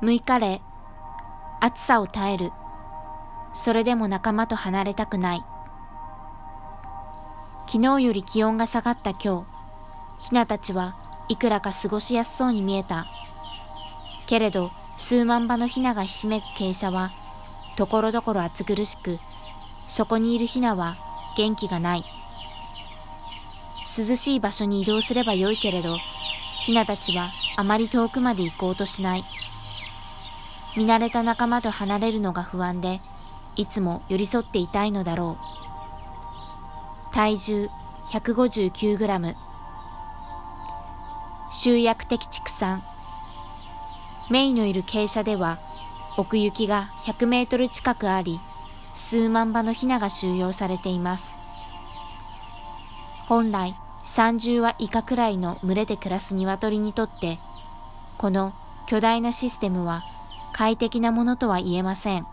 6日例、暑さを耐える。それでも仲間と離れたくない。昨日より気温が下がった今日、ヒナたちはいくらか過ごしやすそうに見えた。けれど、数万羽のヒナがひしめく傾斜は、ところどころ暑苦しく、そこにいるヒナは元気がない。涼しい場所に移動すればよいけれど、ヒナたちはあまり遠くまで行こうとしない。見慣れた仲間と離れるのが不安で、いつも寄り添っていたいのだろう。体重 159g。集約的畜産。メイのいる傾斜では、奥行きが100メートル近くあり、数万羽のヒナが収容されています。本来、30羽以下くらいの群れで暮らす鶏にとって、この巨大なシステムは快適なものとは言えません。